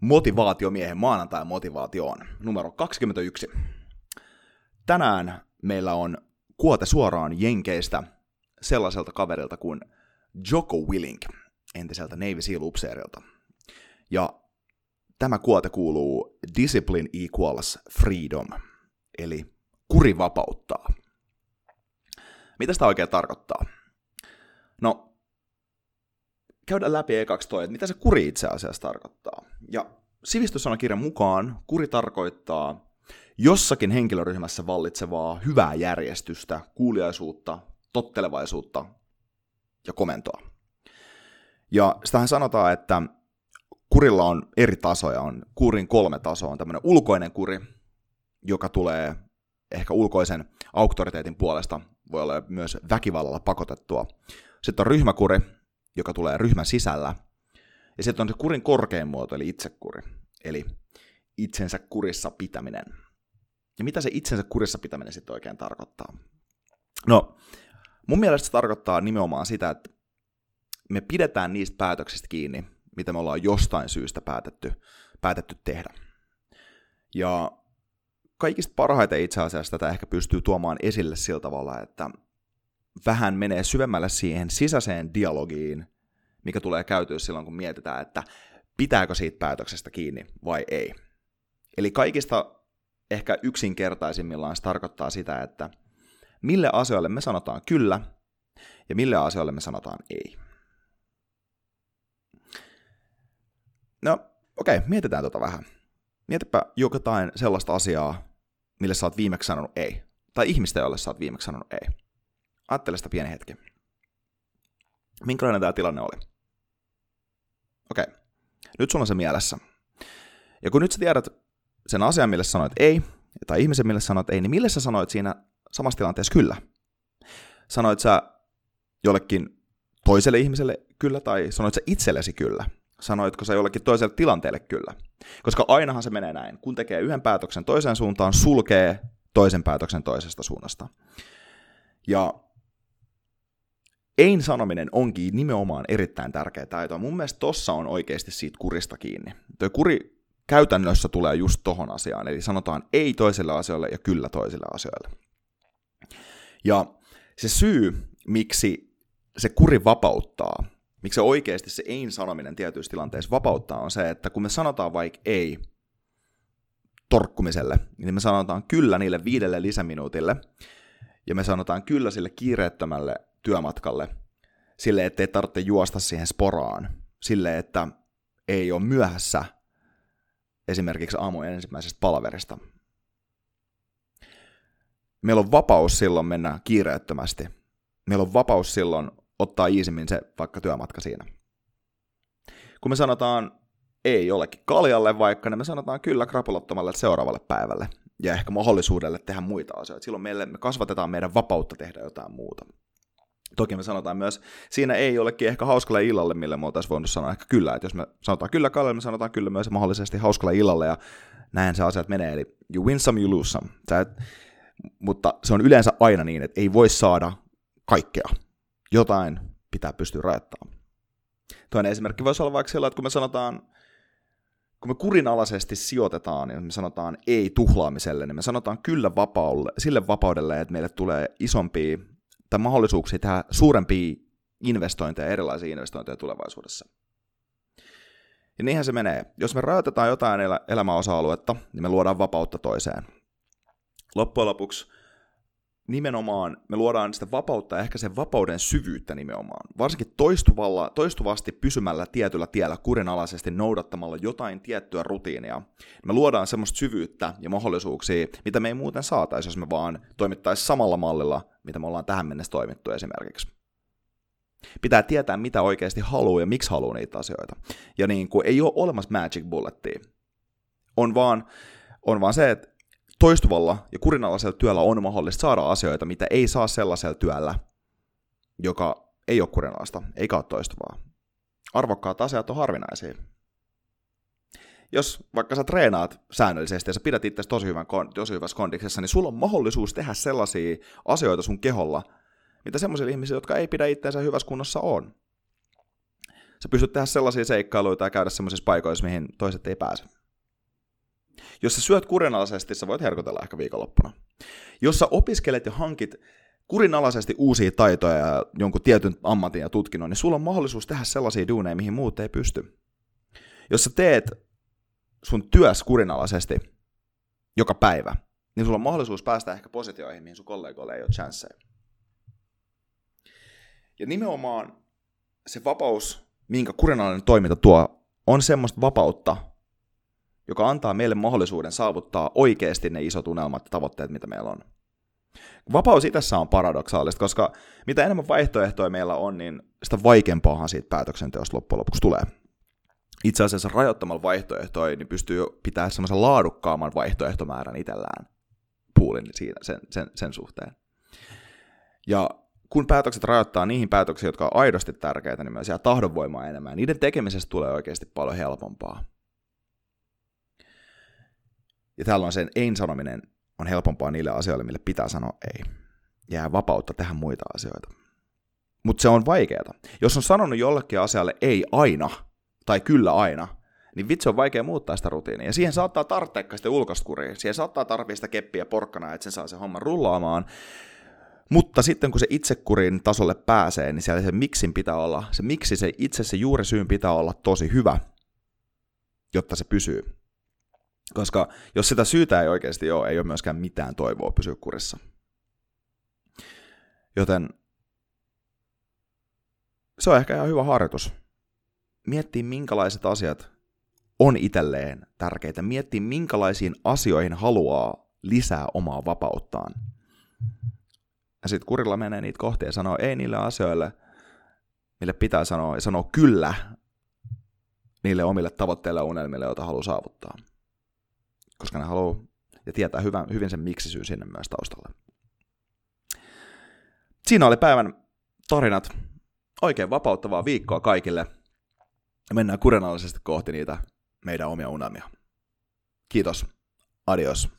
motivaatiomiehen maanantai motivaatioon numero 21. Tänään meillä on kuote suoraan Jenkeistä sellaiselta kaverilta kuin Joko Willink, entiseltä Navy Seal. Ja tämä kuote kuuluu Discipline equals freedom, eli kuri vapauttaa. Mitä sitä oikein tarkoittaa? No, käydään läpi ekaksi toi, että mitä se kuri itse asiassa tarkoittaa. Ja sivistyssanakirjan mukaan kuri tarkoittaa jossakin henkilöryhmässä vallitsevaa hyvää järjestystä, kuuliaisuutta, tottelevaisuutta ja komentoa. Ja sitähän sanotaan, että kurilla on eri tasoja, on kurin kolme tasoa, on tämmöinen ulkoinen kuri, joka tulee ehkä ulkoisen auktoriteetin puolesta, voi olla myös väkivallalla pakotettua. Sitten on ryhmäkuri, joka tulee ryhmän sisällä. Ja sitten on se kurin korkein muoto, eli itsekuri, eli itsensä kurissa pitäminen. Ja mitä se itsensä kurissa pitäminen sitten oikein tarkoittaa? No, mun mielestä se tarkoittaa nimenomaan sitä, että me pidetään niistä päätöksistä kiinni, mitä me ollaan jostain syystä päätetty, päätetty tehdä. Ja kaikista parhaiten itse asiassa tätä ehkä pystyy tuomaan esille sillä tavalla, että vähän menee syvemmälle siihen sisäiseen dialogiin, mikä tulee käytyä silloin, kun mietitään, että pitääkö siitä päätöksestä kiinni vai ei. Eli kaikista ehkä yksinkertaisimmillaan se tarkoittaa sitä, että mille asioille me sanotaan kyllä ja mille asioille me sanotaan ei. No, okei, okay, mietitään tota vähän. Mietipä jotain sellaista asiaa, mille sä oot viimeksi sanonut ei. Tai ihmistä, jolle sä oot viimeksi sanonut ei. Ajattele sitä pieni hetki. Minkälainen tämä tilanne oli? Okei, okay. nyt sulla on se mielessä. Ja kun nyt sä tiedät sen asian, mille sanoit ei, tai ihmisen, mille sanoit ei, niin mille sä sanoit siinä samassa tilanteessa kyllä? Sanoit sä jollekin toiselle ihmiselle kyllä, tai sanoit sä itsellesi kyllä? Sanoitko sä jollekin toiselle tilanteelle kyllä? Koska ainahan se menee näin. Kun tekee yhden päätöksen toiseen suuntaan, sulkee toisen päätöksen toisesta suunnasta. Ja ein sanominen onkin nimenomaan erittäin tärkeä taito. Mun mielestä tossa on oikeasti siitä kurista kiinni. Tuo kuri käytännössä tulee just tohon asiaan, eli sanotaan ei toiselle asialle ja kyllä toiselle asialle. Ja se syy, miksi se kuri vapauttaa, miksi oikeasti se ei sanominen tietyissä tilanteissa vapauttaa, on se, että kun me sanotaan vaikka ei torkkumiselle, niin me sanotaan kyllä niille viidelle lisäminuutille, ja me sanotaan kyllä sille kiireettömälle työmatkalle sille, ettei tarvitse juosta siihen sporaan, sille, että ei ole myöhässä esimerkiksi aamujen ensimmäisestä palaverista. Meillä on vapaus silloin mennä kiireettömästi. Meillä on vapaus silloin ottaa iisimmin se vaikka työmatka siinä. Kun me sanotaan ei jollekin kaljalle vaikka, niin me sanotaan kyllä krapulattomalle seuraavalle päivälle ja ehkä mahdollisuudelle tehdä muita asioita. Silloin meille, me kasvatetaan meidän vapautta tehdä jotain muuta. Toki me sanotaan myös, siinä ei olekin ehkä hauskalle illalle, millä me oltaisiin voinut sanoa ehkä kyllä. Että jos me sanotaan kyllä Kalle, me sanotaan kyllä myös mahdollisesti hauskalle illalle ja näin se asiat menee. Eli you win some, you lose some. Sä et, mutta se on yleensä aina niin, että ei voi saada kaikkea. Jotain pitää pystyä rajoittamaan. Toinen esimerkki voisi olla vaikka sillä, että kun me sanotaan, kun me kurinalaisesti sijoitetaan, niin me sanotaan ei tuhlaamiselle, niin me sanotaan kyllä vapaudelle, sille vapaudelle, että meille tulee isompia tai mahdollisuuksia tehdä suurempia investointeja, erilaisia investointeja tulevaisuudessa. Ja niinhän se menee. Jos me rajoitetaan jotain el- elämäosa-aluetta, niin me luodaan vapautta toiseen. Loppujen lopuksi nimenomaan me luodaan sitä vapautta ehkä sen vapauden syvyyttä nimenomaan. Varsinkin toistuvalla, toistuvasti pysymällä tietyllä tiellä kurinalaisesti noudattamalla jotain tiettyä rutiinia. Me luodaan semmoista syvyyttä ja mahdollisuuksia, mitä me ei muuten saataisi, jos me vaan toimittaisiin samalla mallilla, mitä me ollaan tähän mennessä toimittu esimerkiksi. Pitää tietää, mitä oikeasti haluaa ja miksi haluaa niitä asioita. Ja niin kuin, ei ole olemassa magic bullettia. On vaan, on vaan se, että toistuvalla ja kurinalaisella työllä on mahdollista saada asioita, mitä ei saa sellaisella työllä, joka ei ole kurinalaista, eikä ole toistuvaa. Arvokkaat asiat on harvinaisia. Jos vaikka sä treenaat säännöllisesti ja sä pidät itse tosi, hyvän, tosi hyvässä kondiksessa, niin sulla on mahdollisuus tehdä sellaisia asioita sun keholla, mitä semmoisilla ihmisillä, jotka ei pidä itseensä hyvässä kunnossa on. Sä pystyt tehdä sellaisia seikkailuita ja käydä semmoisissa paikoissa, mihin toiset ei pääse. Jos sä syöt kurinalaisesti, sä voit herkotella ehkä viikonloppuna. Jos sä opiskelet ja hankit kurinalaisesti uusia taitoja ja jonkun tietyn ammatin ja tutkinnon, niin sulla on mahdollisuus tehdä sellaisia duuneja, mihin muut ei pysty. Jos sä teet sun työs kurinalaisesti joka päivä, niin sulla on mahdollisuus päästä ehkä positioihin, mihin sun kollegoille ei ole chanceja. Ja nimenomaan se vapaus, minkä kurinalainen toiminta tuo, on semmoista vapautta, joka antaa meille mahdollisuuden saavuttaa oikeasti ne isot unelmat ja tavoitteet, mitä meillä on. Vapaus itsessä on paradoksaalista, koska mitä enemmän vaihtoehtoja meillä on, niin sitä vaikeampaahan siitä päätöksenteosta loppujen lopuksi tulee. Itse asiassa rajoittamalla vaihtoehtoja, niin pystyy pitämään semmoisen laadukkaamman vaihtoehtomäärän itsellään puulin siinä, sen, sen, sen suhteen. Ja kun päätökset rajoittaa niihin päätöksiin, jotka on aidosti tärkeitä, niin myös jää tahdonvoimaa enemmän. Niiden tekemisestä tulee oikeasti paljon helpompaa. Ja tällöin sen ei-sanominen on helpompaa niille asioille, mille pitää sanoa ei. Jää vapautta tehdä muita asioita. Mutta se on vaikeaa. Jos on sanonut jollekin asialle ei aina, tai kyllä aina, niin vitsi on vaikea muuttaa sitä rutiinia. Ja siihen saattaa tarvitseekka sitä ulkoiskuria. Siihen saattaa tarvitse sitä keppiä porkkana, että sen saa se homma rullaamaan. Mutta sitten kun se itsekurin tasolle pääsee, niin siellä se miksin pitää olla, se miksi se itse se juuri syyn pitää olla tosi hyvä, jotta se pysyy. Koska jos sitä syytä ei oikeasti ole, ei ole myöskään mitään toivoa pysyä kurissa. Joten se on ehkä ihan hyvä harjoitus. Miettii, minkälaiset asiat on itselleen tärkeitä. Miettii, minkälaisiin asioihin haluaa lisää omaa vapauttaan. Ja sitten kurilla menee niitä kohtia ja sanoo ei niille asioille, mille pitää sanoa, ja sanoo kyllä niille omille tavoitteille ja unelmille, joita haluaa saavuttaa koska ne haluaa ja tietää hyvän, hyvin sen miksi sinne myös taustalle. Siinä oli päivän tarinat. Oikein vapauttavaa viikkoa kaikille. Ja mennään kurenallisesti kohti niitä meidän omia unelmia. Kiitos. Adios.